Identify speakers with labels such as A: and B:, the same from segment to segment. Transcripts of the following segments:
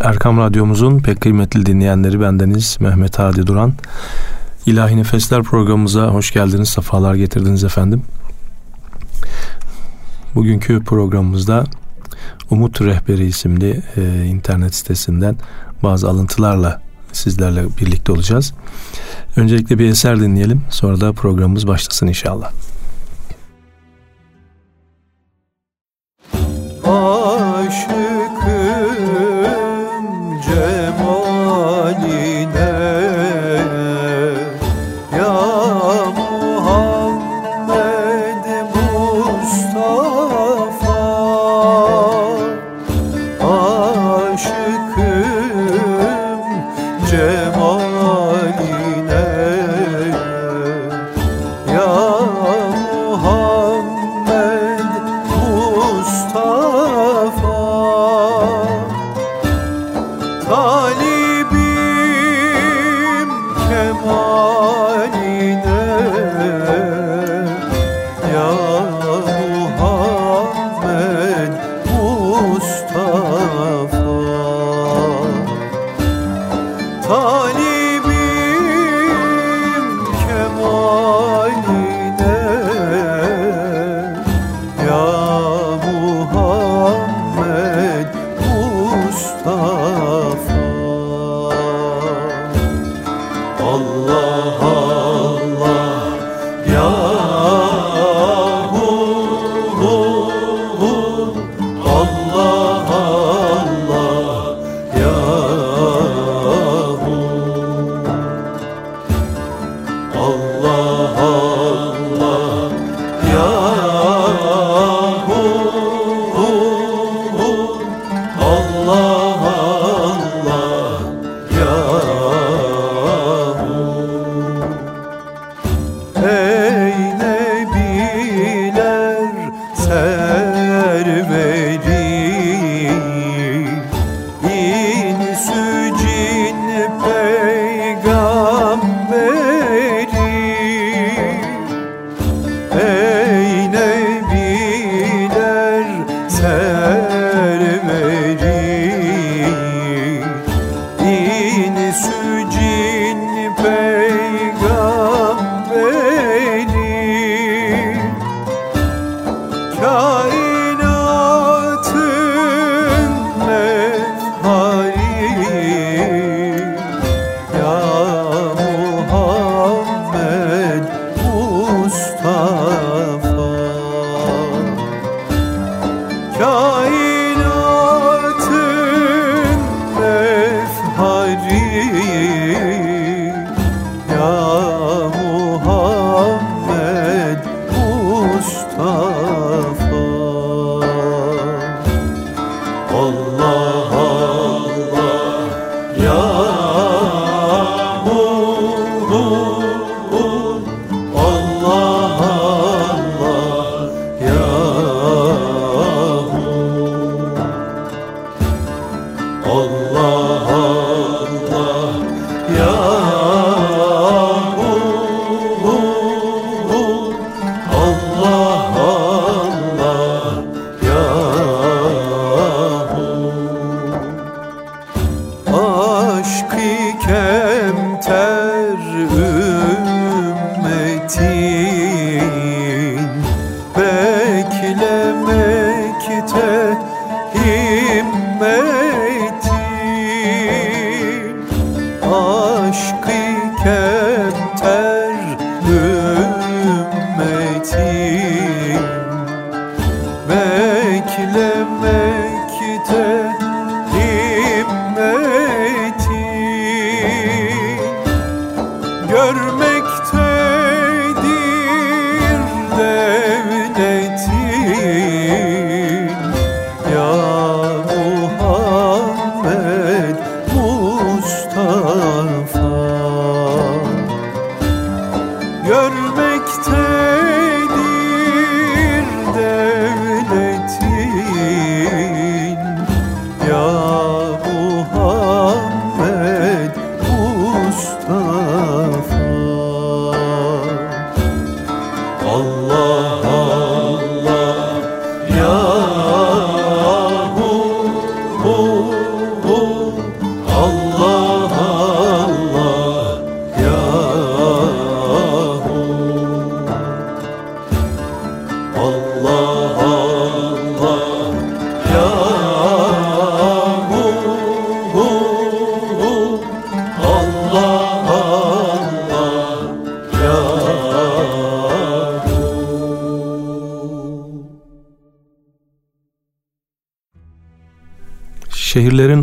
A: Erkam Radyomuzun pek kıymetli dinleyenleri bendeniz Mehmet Hadi Duran. İlahi Nefesler programımıza hoş geldiniz, sefalar getirdiniz efendim. Bugünkü programımızda Umut Rehberi isimli e, internet sitesinden bazı alıntılarla sizlerle birlikte olacağız. Öncelikle bir eser dinleyelim, sonra da programımız başlasın inşallah.
B: Aşık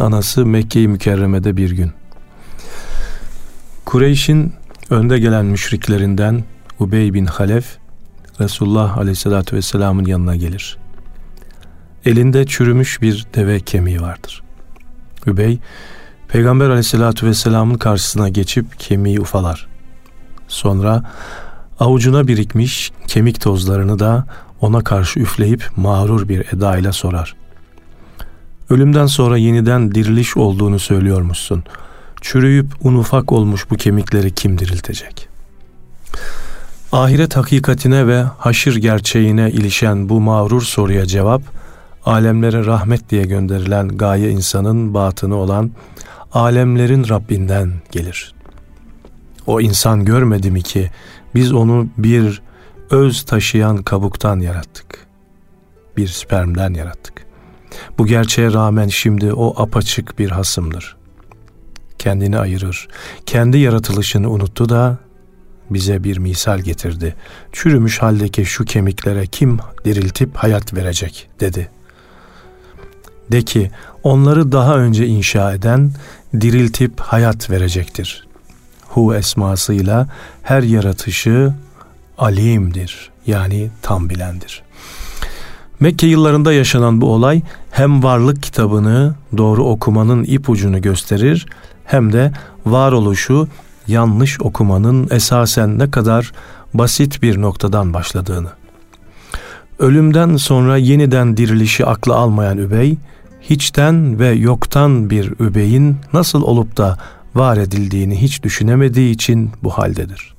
B: anası Mekke-i Mükerreme'de bir gün. Kureyş'in önde gelen müşriklerinden Ubey bin Halef Resulullah Aleyhisselatü Vesselam'ın yanına gelir. Elinde çürümüş bir deve kemiği vardır. Übey, Peygamber Aleyhisselatü Vesselam'ın karşısına geçip kemiği ufalar. Sonra avucuna birikmiş kemik tozlarını da ona karşı üfleyip mağrur bir edayla sorar. Ölümden sonra yeniden diriliş olduğunu söylüyormuşsun. Çürüyüp un ufak olmuş bu kemikleri kim diriltecek? Ahiret hakikatine ve haşir gerçeğine ilişen bu mağrur soruya cevap, alemlere rahmet diye gönderilen gaye insanın batını olan alemlerin Rabbinden gelir. O insan görmedi mi ki biz onu bir öz taşıyan kabuktan yarattık. Bir spermden yarattık. Bu gerçeğe rağmen şimdi o apaçık bir hasımdır. Kendini ayırır. Kendi yaratılışını unuttu da bize bir misal getirdi. Çürümüş haldeki şu kemiklere kim diriltip hayat verecek dedi. De ki onları daha önce inşa eden diriltip hayat verecektir. Hu esmasıyla her yaratışı alimdir yani tam bilendir. Mekke yıllarında yaşanan bu olay hem varlık kitabını doğru okumanın ipucunu gösterir hem de varoluşu yanlış okumanın esasen ne kadar basit bir noktadan başladığını. Ölümden sonra yeniden dirilişi aklı almayan Übey, hiçten ve yoktan bir Übey'in nasıl olup da var edildiğini hiç düşünemediği için bu haldedir.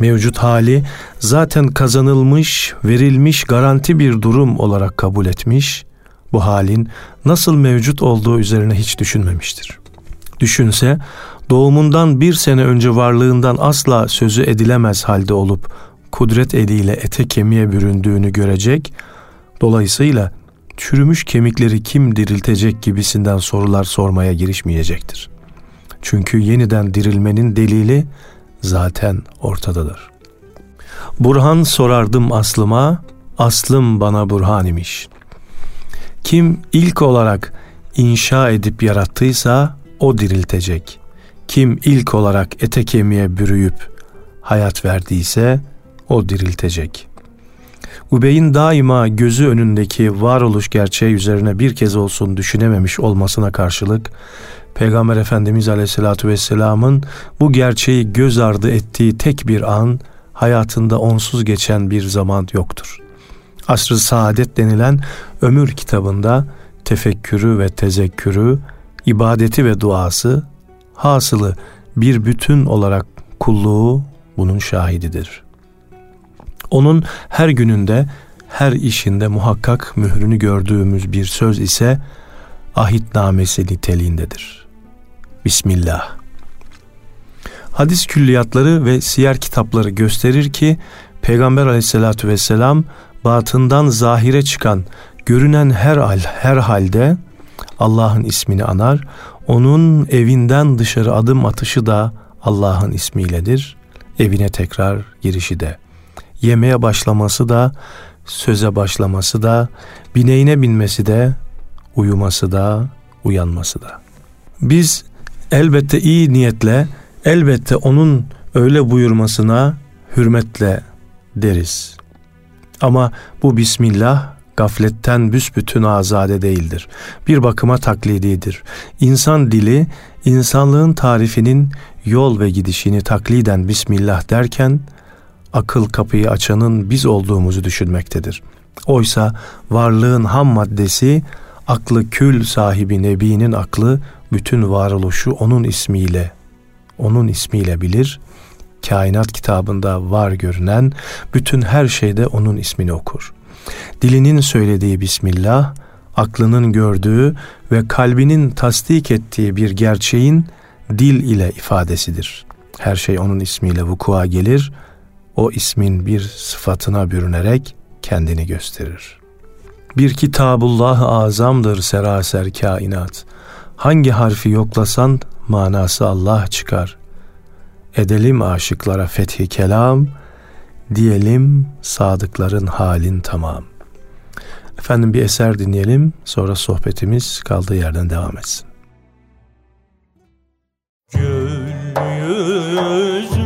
B: Mevcut hali zaten kazanılmış, verilmiş garanti bir durum olarak kabul etmiş, bu halin nasıl mevcut olduğu üzerine hiç düşünmemiştir. Düşünse doğumundan bir sene önce varlığından asla sözü edilemez halde olup kudret eliyle ete kemiğe büründüğünü görecek, dolayısıyla çürümüş kemikleri kim diriltecek gibisinden sorular sormaya girişmeyecektir. Çünkü yeniden dirilmenin delili zaten ortadadır. Burhan sorardım aslıma, aslım bana burhan imiş. Kim ilk olarak inşa edip yarattıysa o diriltecek. Kim ilk olarak ete kemiğe bürüyüp hayat verdiyse o diriltecek. Ubey'in daima gözü önündeki varoluş gerçeği üzerine bir kez olsun düşünememiş olmasına karşılık Peygamber Efendimiz Aleyhisselatü Vesselam'ın bu gerçeği göz ardı ettiği tek bir an hayatında onsuz geçen bir zaman yoktur. Asr-ı Saadet denilen ömür kitabında tefekkürü ve tezekkürü, ibadeti ve duası hasılı bir bütün olarak kulluğu bunun şahididir. Onun her gününde, her işinde muhakkak mührünü gördüğümüz bir söz ise ahitnamesi niteliğindedir. Bismillah. Hadis külliyatları ve siyer kitapları gösterir ki Peygamber aleyhissalatü vesselam batından zahire çıkan görünen her hal, her halde Allah'ın ismini anar. Onun evinden dışarı adım atışı da Allah'ın ismiyledir. Evine tekrar girişi de. Yemeğe başlaması da, söze başlaması da, bineğine binmesi de, uyuması da, uyanması da. Biz elbette iyi niyetle, elbette onun öyle buyurmasına hürmetle deriz. Ama bu Bismillah gafletten büsbütün azade değildir. Bir bakıma taklididir. İnsan dili, insanlığın tarifinin yol ve gidişini takliden Bismillah derken, akıl kapıyı açanın biz olduğumuzu düşünmektedir. Oysa varlığın ham maddesi, aklı kül sahibi Nebi'nin aklı, bütün varoluşu onun ismiyle, onun ismiyle bilir. Kainat kitabında var görünen bütün her şeyde onun ismini okur. Dilinin söylediği Bismillah, aklının gördüğü ve kalbinin tasdik ettiği bir gerçeğin dil ile ifadesidir. Her şey onun ismiyle vukua gelir, o ismin bir sıfatına bürünerek kendini gösterir. Bir kitabullah azamdır seraser kainat. Hangi harfi yoklasan manası Allah çıkar. Edelim aşıklara fethi kelam, diyelim sadıkların halin tamam.
C: Efendim bir eser dinleyelim. Sonra sohbetimiz kaldığı yerden devam etsin.
B: Gül yüzünü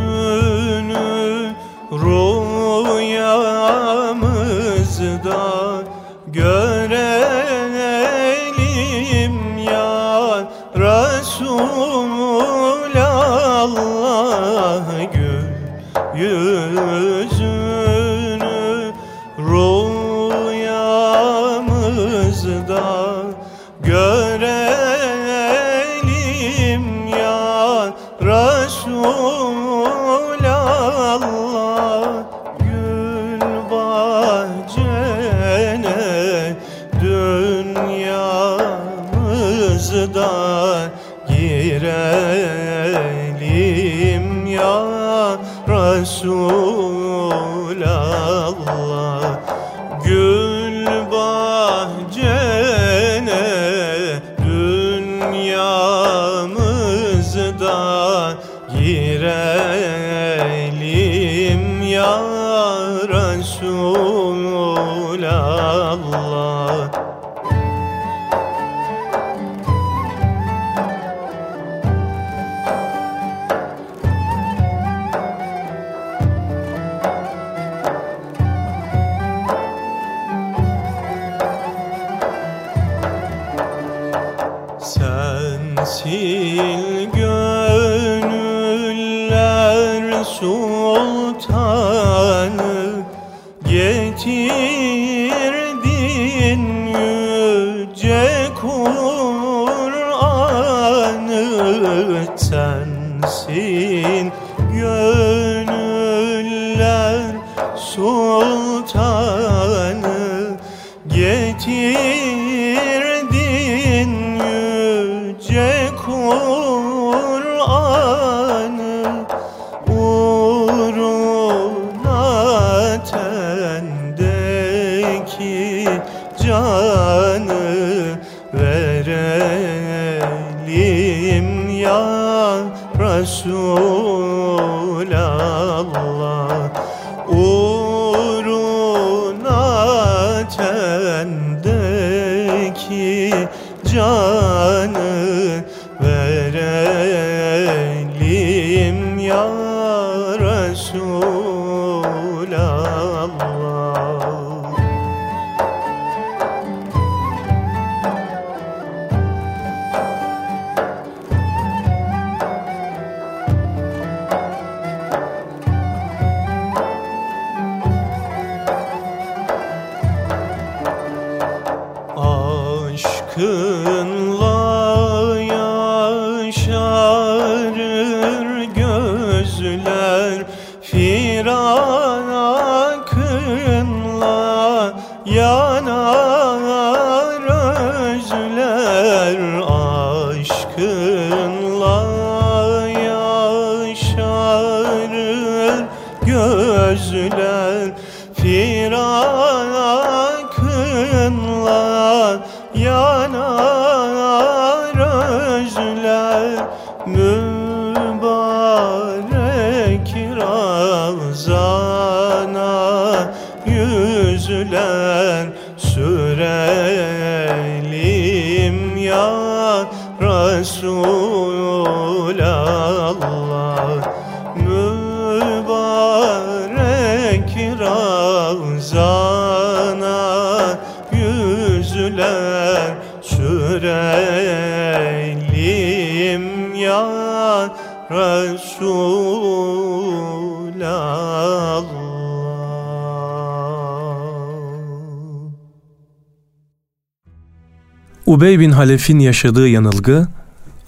B: Resulallah Resulallah Mübarek Ramazana yüzler sürelim ya Resulallah.
C: Ubey bin Halef'in yaşadığı yanılgı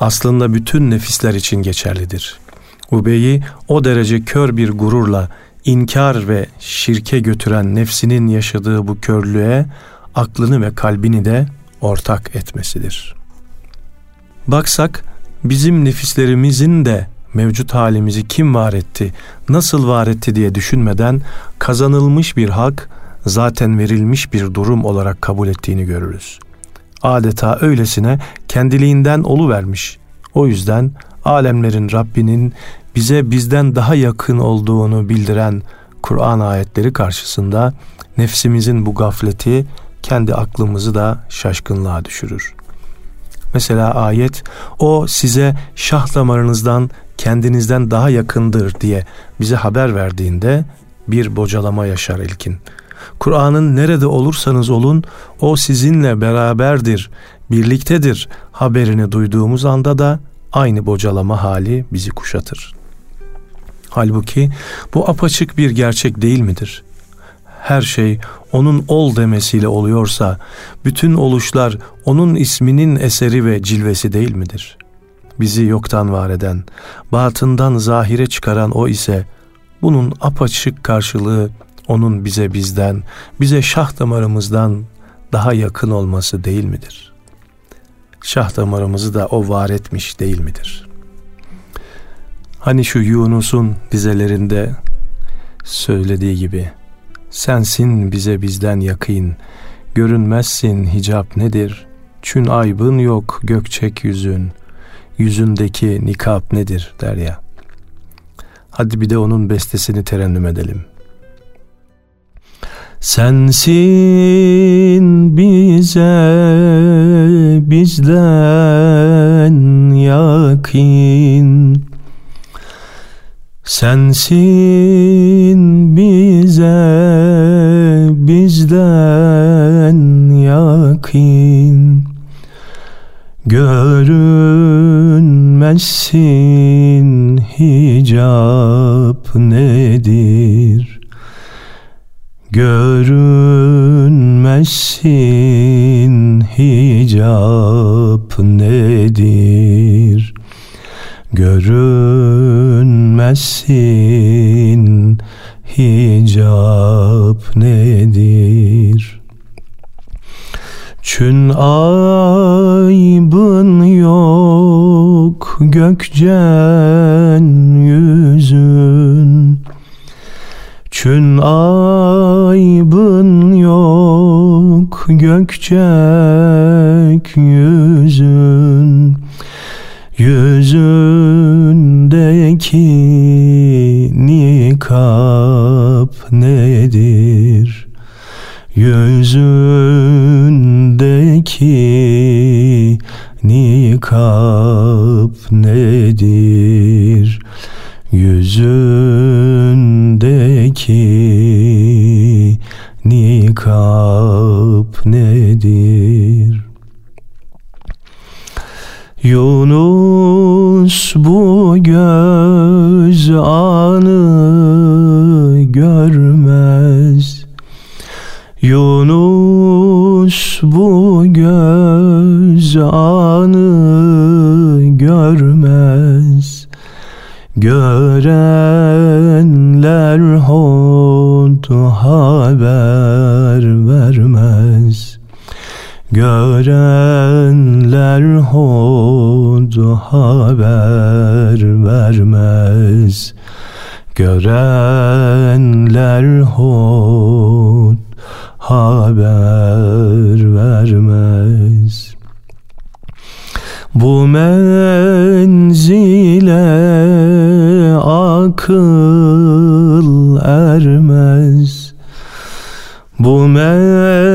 C: aslında bütün nefisler için geçerlidir. Ubey'i o derece kör bir gururla inkar ve şirke götüren nefsinin yaşadığı bu körlüğe aklını ve kalbini de ortak etmesidir. Baksak bizim nefislerimizin de mevcut halimizi kim var etti, nasıl var etti diye düşünmeden kazanılmış bir hak, zaten verilmiş bir durum olarak kabul ettiğini görürüz. Adeta öylesine kendiliğinden olu vermiş. O yüzden alemlerin Rabbinin bize bizden daha yakın olduğunu bildiren Kur'an ayetleri karşısında nefsimizin bu gafleti
B: kendi aklımızı da şaşkınlığa düşürür. Mesela ayet o size şah damarınızdan kendinizden daha yakındır diye bize haber verdiğinde bir bocalama yaşar ilkin. Kur'an'ın nerede olursanız olun o sizinle beraberdir, birliktedir haberini duyduğumuz anda da aynı bocalama hali bizi kuşatır. Halbuki bu apaçık bir gerçek değil midir? Her şey onun ol demesiyle oluyorsa bütün oluşlar onun isminin eseri ve cilvesi değil midir? Bizi yoktan var eden, batından zahire çıkaran o ise bunun apaçık karşılığı onun bize bizden, bize şah damarımızdan daha yakın olması değil midir? Şah damarımızı da o var etmiş değil midir? Hani şu Yunus'un dizelerinde söylediği gibi Sensin bize bizden yakın, görünmezsin hicap nedir? Çün aybın yok gökçek yüzün, yüzündeki nikap nedir der ya. Hadi bir de onun bestesini terennüm edelim. Sensin bize bizden yakın Sensin bize bizden yakın Görünmezsin Görünmezsin hicap nedir? Görünmezsin hicap nedir? Çün aybın yok gökcen yüzün Çün aybın yok gökcek yüzün Yüzündeki nikap nedir? Yüzündeki nikap nedir? Yüzündeki nikap nedir? Yunus bu göz anı görmez. Yunus bu göz anı görmez. Görenler hont haber Görenler hod haber vermez. Görenler hod haber vermez. Bu menzile akıl ermez. Bu menzile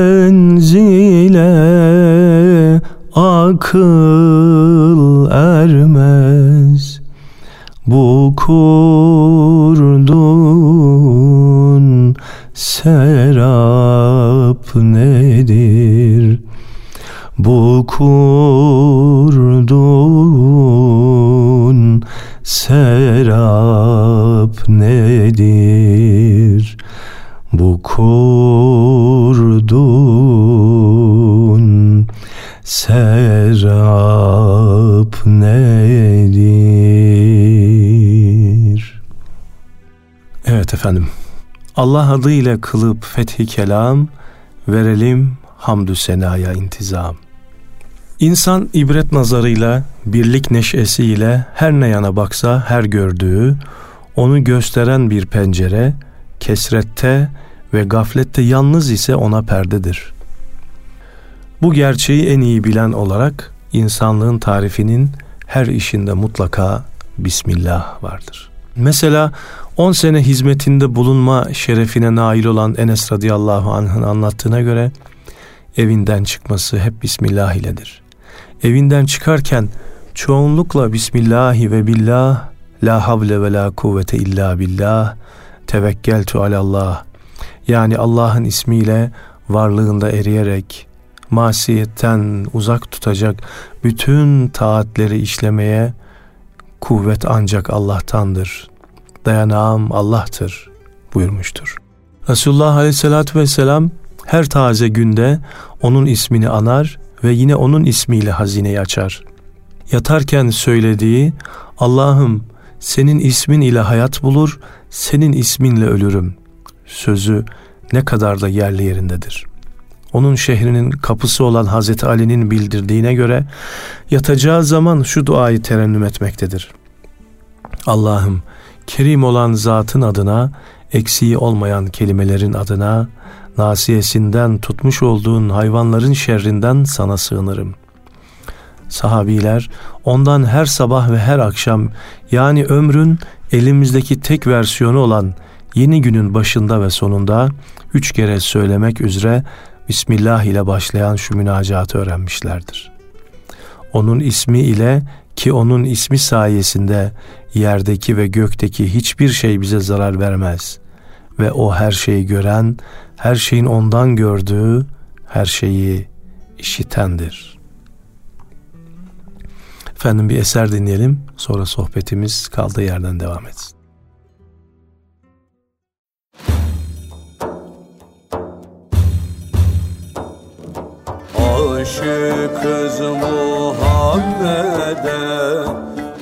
B: akıl ermez Bu kurdun serap nedir? Bu kurdun efendim. Allah adıyla kılıp fethi kelam verelim hamdü senaya intizam. İnsan ibret nazarıyla, birlik neşesiyle her ne yana baksa her gördüğü, onu gösteren bir pencere, kesrette ve gaflette yalnız ise ona perdedir. Bu gerçeği en iyi bilen olarak insanlığın tarifinin her işinde mutlaka Bismillah vardır. Mesela 10 sene hizmetinde bulunma şerefine nail olan Enes radıyallahu anh'ın anlattığına göre evinden çıkması hep Bismillah iledir. Evinden çıkarken çoğunlukla Bismillahi ve billah, la havle ve la kuvvete illa billah, tevekkeltu alallah. Yani Allah'ın ismiyle varlığında eriyerek, masiyetten uzak tutacak bütün taatleri işlemeye kuvvet ancak Allah'tandır. Dayanağım Allah'tır buyurmuştur. Resulullah Aleyhisselatü Vesselam her taze günde onun ismini anar ve yine onun ismiyle hazineyi açar. Yatarken söylediği Allah'ım senin ismin ile hayat bulur, senin isminle ölürüm sözü ne kadar da yerli yerindedir. Onun şehrinin kapısı olan Hazreti Ali'nin bildirdiğine göre yatacağı zaman şu duayı terennüm etmektedir. Allah'ım kerim olan zatın adına, eksiği olmayan kelimelerin adına, nasiyesinden tutmuş olduğun hayvanların şerrinden sana sığınırım. Sahabiler ondan her sabah ve her akşam yani ömrün elimizdeki tek versiyonu olan yeni günün başında ve sonunda üç kere söylemek üzere Bismillah ile başlayan şu münacatı öğrenmişlerdir. Onun ismi ile ki onun ismi sayesinde yerdeki ve gökteki hiçbir şey bize zarar vermez ve o her şeyi gören, her şeyin ondan gördüğü, her şeyi işitendir. Efendim bir eser dinleyelim, sonra sohbetimiz kaldığı yerden devam etsin.
A: Aşıkız Muhammed'e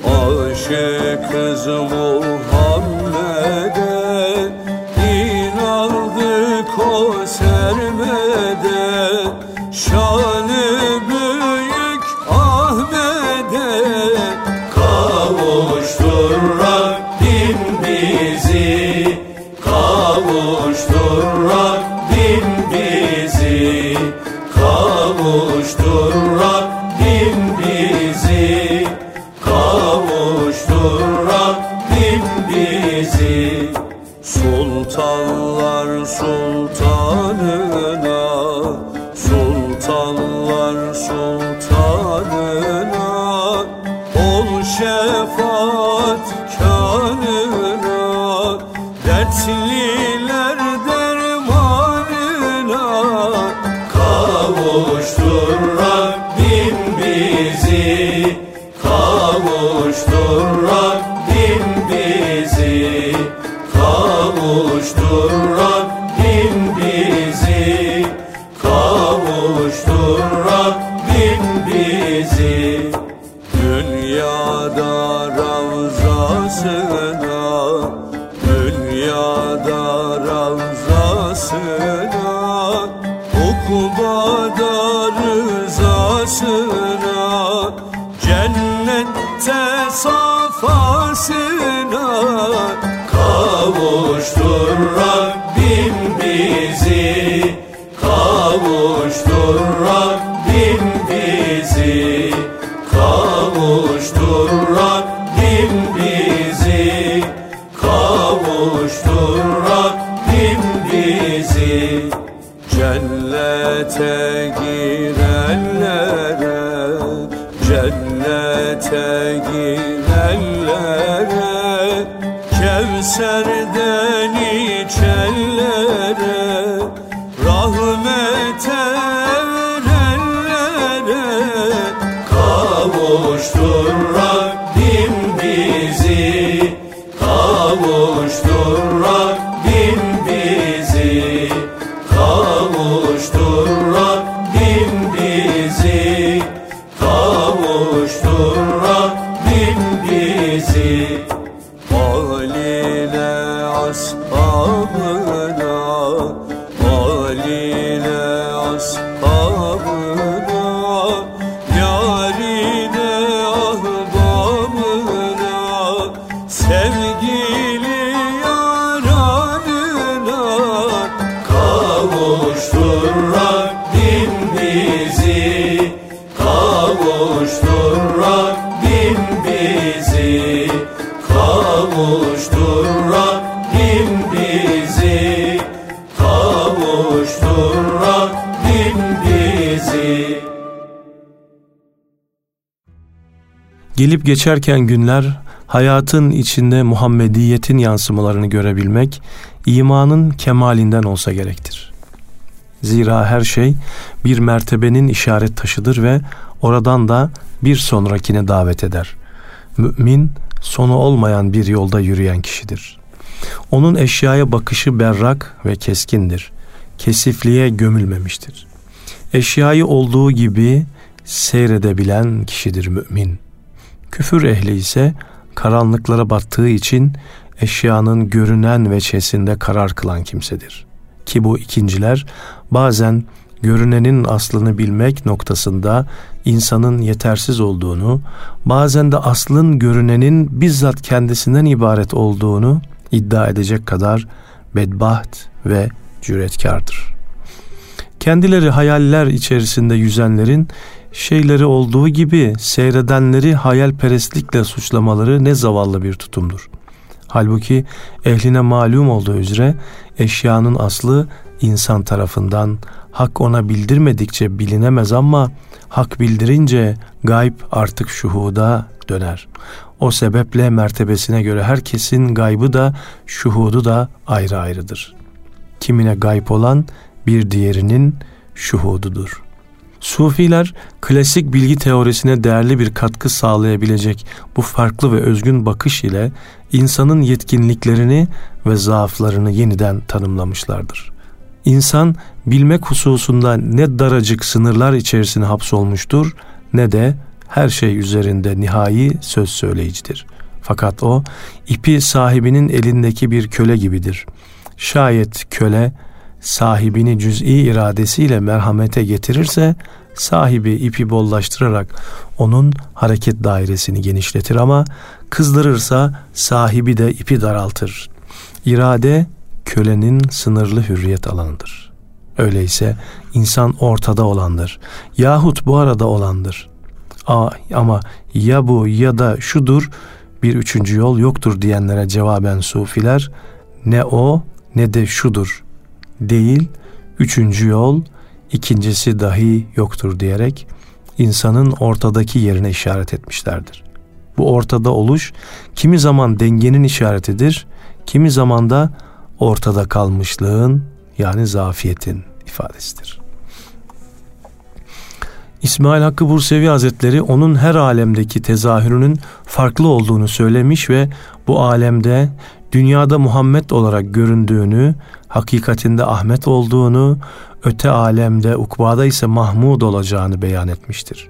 A: Aşıkız Muhammed'e sultanına Cennete girenlere Cennete girenlere Kevser'den içenlere
B: Gelip geçerken günler hayatın içinde Muhammediyetin yansımalarını görebilmek imanın kemalinden olsa gerektir. Zira her şey bir mertebenin işaret taşıdır ve oradan da bir sonrakine davet eder. Mümin sonu olmayan bir yolda yürüyen kişidir. Onun eşyaya bakışı berrak ve keskindir. Kesifliğe gömülmemiştir. Eşyayı olduğu gibi seyredebilen kişidir mümin. Küfür ehli ise karanlıklara battığı için eşyanın görünen veçesinde karar kılan kimsedir. Ki bu ikinciler bazen görünenin aslını bilmek noktasında insanın yetersiz olduğunu, bazen de aslın görünenin bizzat kendisinden ibaret olduğunu iddia edecek kadar bedbaht ve cüretkardır. Kendileri hayaller içerisinde yüzenlerin şeyleri olduğu gibi seyredenleri hayalperestlikle suçlamaları ne zavallı bir tutumdur. Halbuki ehline malum olduğu üzere eşyanın aslı insan tarafından hak ona bildirmedikçe bilinemez ama hak bildirince gayb artık şuhuda döner. O sebeple mertebesine göre herkesin gaybı da şuhudu da ayrı ayrıdır. Kimine gayb olan bir diğerinin şuhududur. Sufiler klasik bilgi teorisine değerli bir katkı sağlayabilecek bu farklı ve özgün bakış ile insanın yetkinliklerini ve zaaflarını yeniden tanımlamışlardır. İnsan bilmek hususunda ne daracık sınırlar içerisine hapsolmuştur ne de her şey üzerinde nihai söz söyleyicidir. Fakat o ipi sahibinin elindeki bir köle gibidir. Şayet köle sahibini cüz'i iradesiyle merhamete getirirse sahibi ipi bollaştırarak onun hareket dairesini genişletir ama kızdırırsa sahibi de ipi daraltır. İrade kölenin sınırlı hürriyet alanıdır. Öyleyse insan ortada olandır. Yahut bu arada olandır. Aa, ama ya bu ya da şudur bir üçüncü yol yoktur diyenlere cevaben sufiler ne o ne de şudur değil üçüncü yol ikincisi dahi yoktur diyerek insanın ortadaki yerine işaret etmişlerdir. Bu ortada oluş kimi zaman dengenin işaretidir, kimi zaman da ortada kalmışlığın yani zafiyetin ifadesidir. İsmail Hakkı Bursevi Hazretleri onun her alemdeki tezahürünün farklı olduğunu söylemiş ve bu alemde dünyada Muhammed olarak göründüğünü, hakikatinde Ahmet olduğunu, öte alemde ukbada ise Mahmud olacağını beyan etmiştir.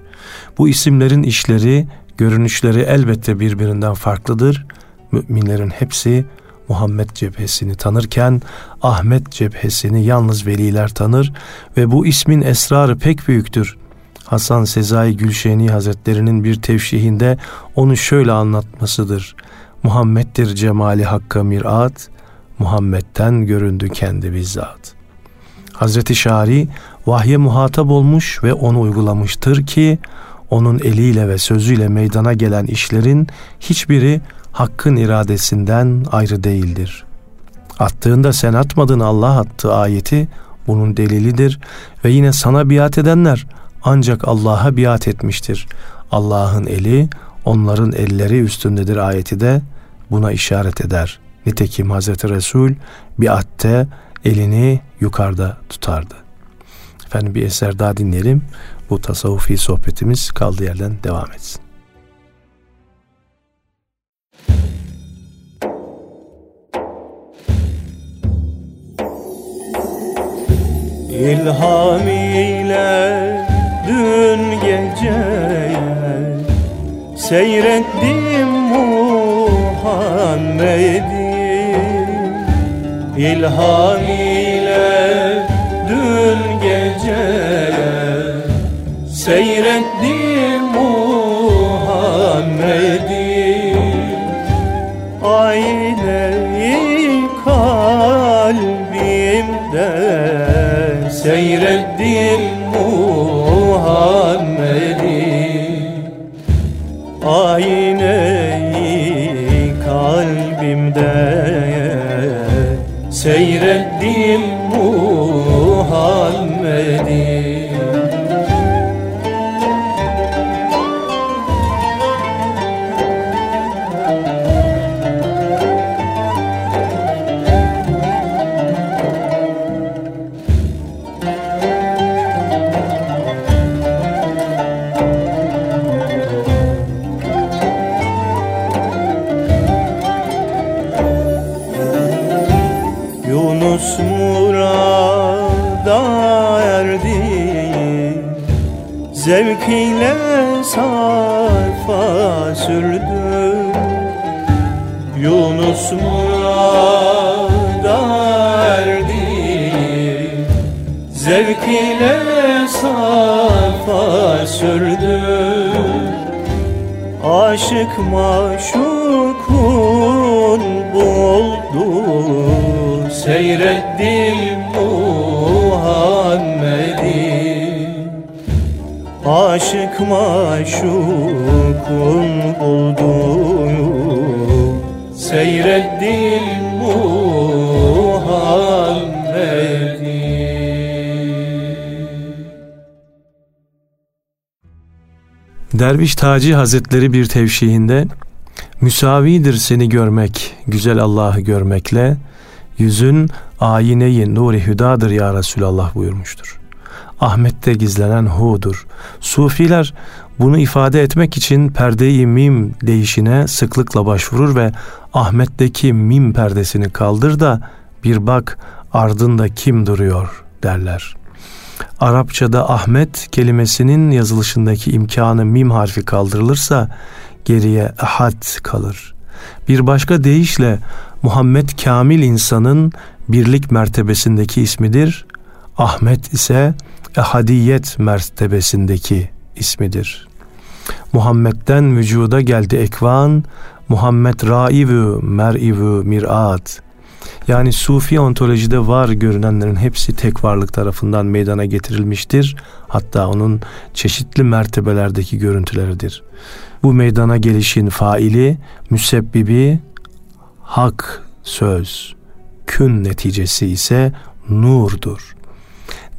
B: Bu isimlerin işleri, görünüşleri elbette birbirinden farklıdır. Müminlerin hepsi Muhammed cephesini tanırken Ahmet cephesini yalnız veliler tanır ve bu ismin esrarı pek büyüktür. Hasan Sezai Gülşeni Hazretlerinin bir tevşihinde onu şöyle anlatmasıdır. Muhammed'dir cemali hakka mirat, Muhammed'den göründü kendi bizzat. Hazreti Şari vahye muhatap olmuş ve onu uygulamıştır ki onun eliyle ve sözüyle meydana gelen işlerin hiçbiri hakkın iradesinden ayrı değildir. Attığında sen atmadın Allah attı ayeti bunun delilidir ve yine sana biat edenler ancak Allah'a biat etmiştir. Allah'ın eli onların elleri üstündedir ayeti de buna işaret eder. Nitekim Hazreti Resul biatte elini yukarıda tutardı. Efendim bir eser daha dinleyelim. Bu tasavvufi sohbetimiz kaldığı yerden devam etsin.
D: İlham ile dün gece Seyrettim Muhammed'i İlham ile dün gece Seyrettim Muhammed'i Ayne-i kalbimde Seyrettim Muhammed'i Ayne-i Seyrettim İle sarfa sürdü. Yunus murada erdi. Zevk ile sarfa sürdü. Aşık maşukun buldu. Seyrettim Aşık maşukun bulduğu Seyrettim Muhammed'i
B: Derviş Taci Hazretleri bir tevşihinde müsavidir seni görmek, güzel Allah'ı görmekle, yüzün ayineyi nuri hüdadır ya Resulallah buyurmuştur. Ahmet'te gizlenen hudur. Sufiler bunu ifade etmek için perde-i mim değişine sıklıkla başvurur ve Ahmet'teki mim perdesini kaldır da bir bak ardında kim duruyor derler. Arapçada Ahmet kelimesinin yazılışındaki imkanı mim harfi kaldırılırsa geriye ahad kalır. Bir başka deyişle Muhammed kamil insanın birlik mertebesindeki ismidir. Ahmet ise ehadiyet mertebesindeki ismidir. Muhammed'den vücuda geldi ekvan, Muhammed raivü merivü mirat. Yani Sufi ontolojide var görünenlerin hepsi tek varlık tarafından meydana getirilmiştir. Hatta onun çeşitli mertebelerdeki görüntüleridir. Bu meydana gelişin faili, müsebbibi, hak, söz, kün neticesi ise nurdur.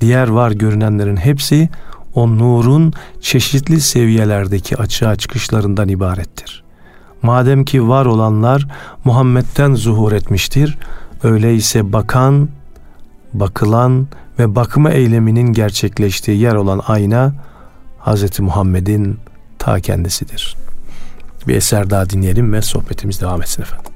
B: Diğer var görünenlerin hepsi o nurun çeşitli seviyelerdeki açığa çıkışlarından ibarettir. Madem ki var olanlar Muhammed'den zuhur etmiştir, öyleyse bakan, bakılan ve bakma eyleminin gerçekleştiği yer olan ayna Hz. Muhammed'in ta kendisidir. Bir eser daha dinleyelim ve sohbetimiz devam etsin efendim.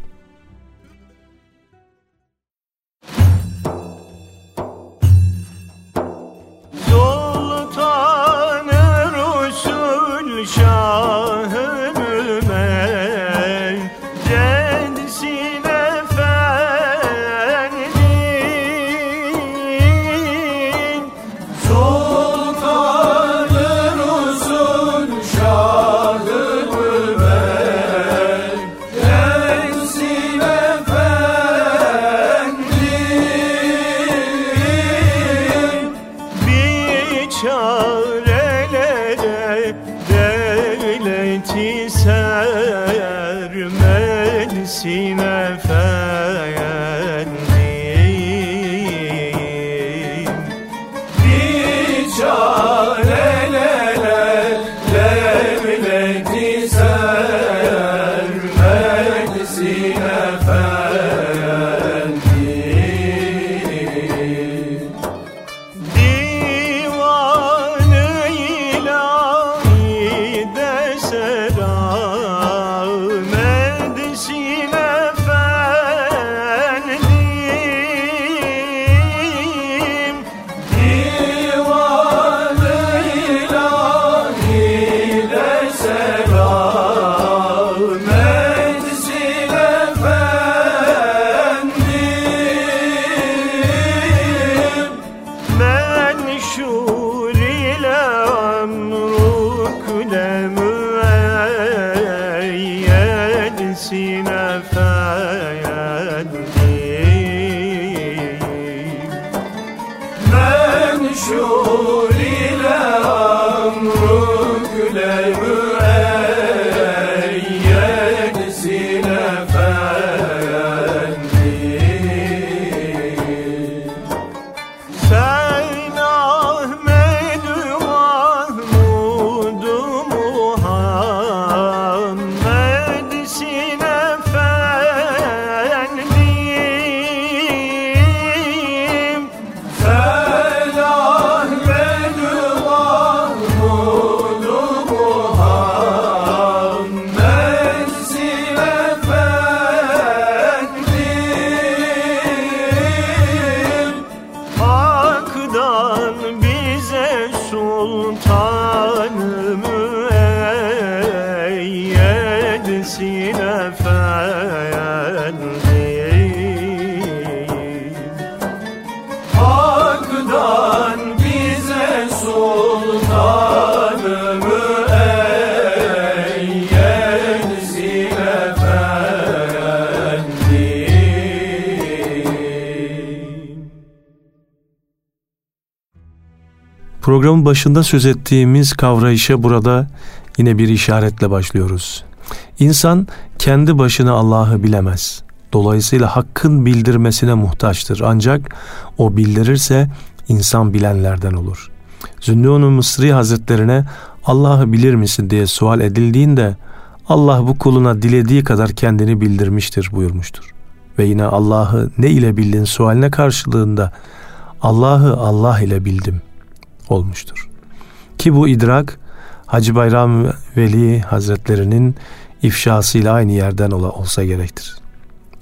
B: Programın başında söz ettiğimiz kavrayışa burada yine bir işaretle başlıyoruz. İnsan kendi başına Allah'ı bilemez. Dolayısıyla hakkın bildirmesine muhtaçtır. Ancak o bildirirse insan bilenlerden olur. Zünnûn-u Mısri Hazretlerine Allah'ı bilir misin diye sual edildiğinde Allah bu kuluna dilediği kadar kendini bildirmiştir buyurmuştur. Ve yine Allah'ı ne ile bildin sualine karşılığında Allah'ı Allah ile bildim olmuştur. Ki bu idrak Hacı Bayram Veli Hazretlerinin ifşasıyla aynı yerden ola, olsa gerektir.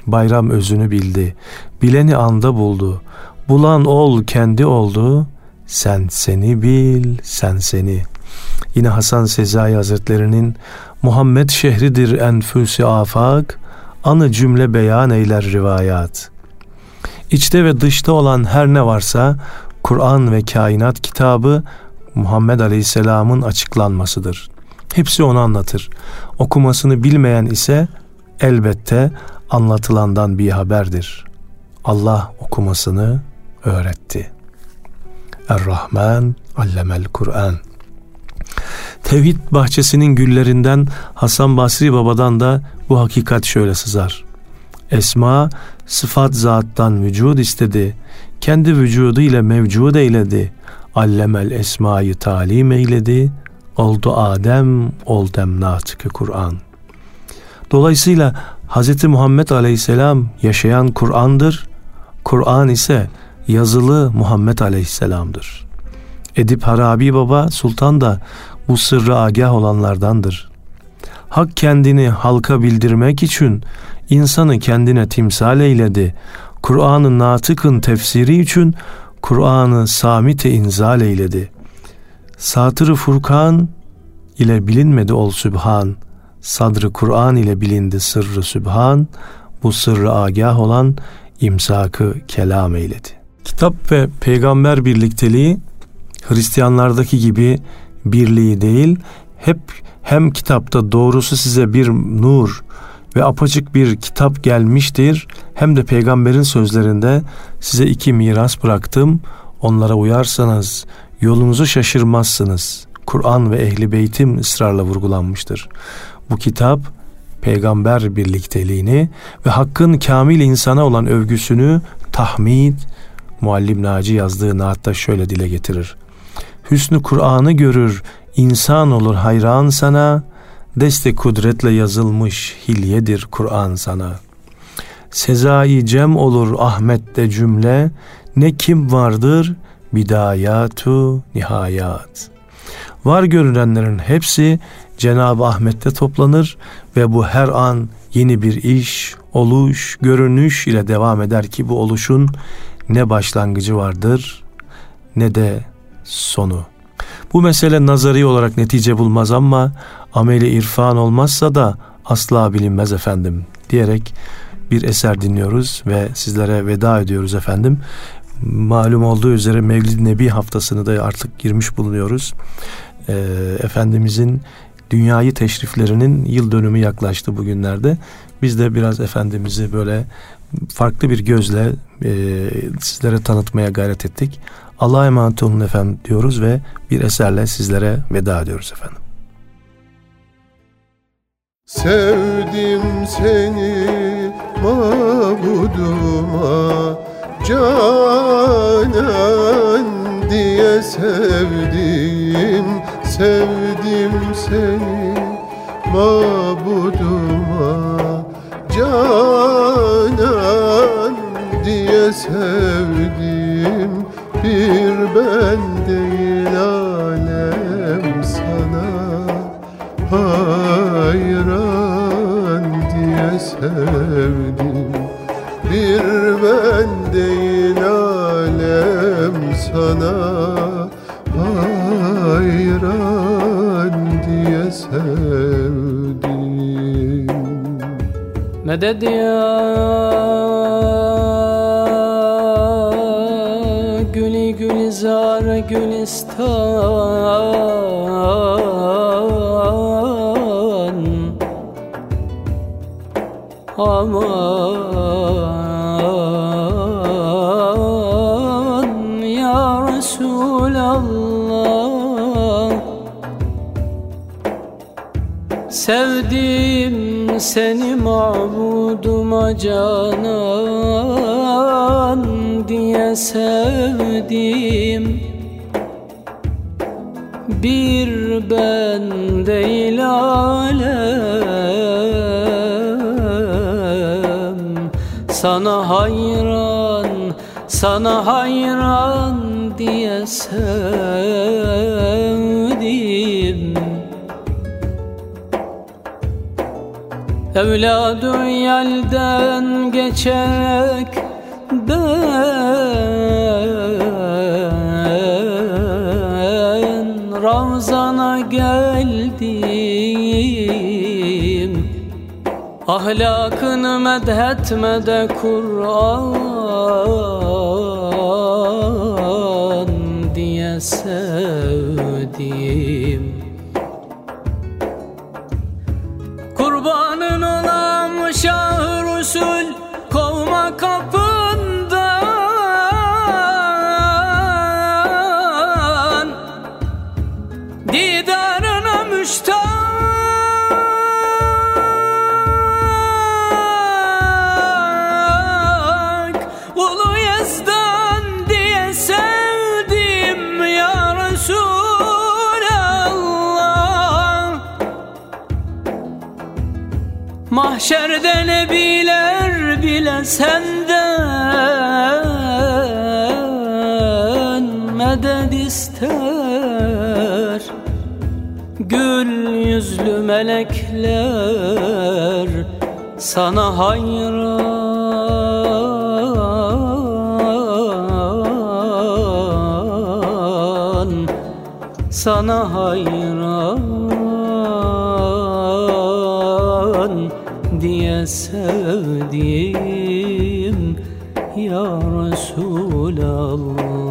B: Bayram özünü bildi, bileni anda buldu, bulan ol kendi oldu, sen seni bil, sen seni. Yine Hasan Sezai Hazretlerinin Muhammed şehridir enfüsi afak, anı cümle beyan eyler rivayat. İçte ve dışta olan her ne varsa Kur'an ve kainat kitabı Muhammed Aleyhisselam'ın açıklanmasıdır. Hepsi onu anlatır. Okumasını bilmeyen ise elbette anlatılandan bir haberdir. Allah okumasını öğretti. Er-Rahman allemel Kur'an. Tevhid bahçesinin güllerinden Hasan Basri Baba'dan da bu hakikat şöyle sızar. Esma sıfat zattan vücud istedi. Kendi vücudu ile mevcud eyledi. Allemel esmayı talim eyledi. Oldu Adem, oldem natıkı Kur'an. Dolayısıyla Hz. Muhammed Aleyhisselam yaşayan Kur'an'dır. Kur'an ise yazılı Muhammed Aleyhisselam'dır. Edip Harabi Baba Sultan da bu sırrı agah olanlardandır. Hak kendini halka bildirmek için insanı kendine timsal eyledi. Kur'an'ın natıkın tefsiri için Kur'an'ı samite inzal eyledi. Satırı Furkan ile bilinmedi ol Sübhan. Sadrı Kur'an ile bilindi sırrı Sübhan. Bu sırrı agah olan imsakı kelam eyledi. Kitap ve peygamber birlikteliği Hristiyanlardaki gibi birliği değil, hep hem kitapta doğrusu size bir nur ve apaçık bir kitap gelmiştir, hem de peygamberin sözlerinde size iki miras bıraktım, onlara uyarsanız yolunuzu şaşırmazsınız. Kur'an ve ehli beytim ısrarla vurgulanmıştır. Bu kitap peygamber birlikteliğini ve hakkın kamil insana olan övgüsünü tahmid, Muallim Naci yazdığı naatta şöyle dile getirir. Hüsnü Kur'an'ı görür, insan olur hayran sana, deste kudretle yazılmış hilyedir Kur'an sana. Sezai cem olur Ahmet'te cümle, ne kim vardır bidayatu nihayat. Var görünenlerin hepsi Cenab-ı Ahmet'te toplanır ve bu her an yeni bir iş, oluş, görünüş ile devam eder ki bu oluşun ne başlangıcı vardır ne de sonu. Bu mesele nazari olarak netice bulmaz ama ameli irfan olmazsa da asla bilinmez efendim diyerek bir eser dinliyoruz ve sizlere veda ediyoruz efendim. Malum olduğu üzere Mevlid Nebi haftasını da artık girmiş bulunuyoruz. Ee, Efendimizin dünyayı teşriflerinin yıl dönümü yaklaştı bugünlerde. Biz de biraz Efendimiz'i böyle farklı bir gözle e, sizlere tanıtmaya gayret ettik. Allah'a emanet olun efendim diyoruz ve bir eserle sizlere veda ediyoruz efendim.
E: Sevdim seni mabuduma Canan diye sevdim. Sevdim seni mabuduma Canan diye sevdim. Bir ben değil Hayran diye sevdim. Bir ben değil alem sana Hayran diye sevdim.
F: Medet ya? Gülü gülzar gülistan Aman ya Resulallah. Sevdim seni mabuduma canan diye sevdim. Bir ben değil alem. Sana hayran, sana hayran diye sevdim. Evladım yelden geçerek ben Ravzana gel. Ahlakını medhetme de Kur'an diyesen Mahşerde nebiler bile senden Medet ister. Gül yüzlü melekler Sana hayran. Sana hayır sevdiğim Ya Resulallah.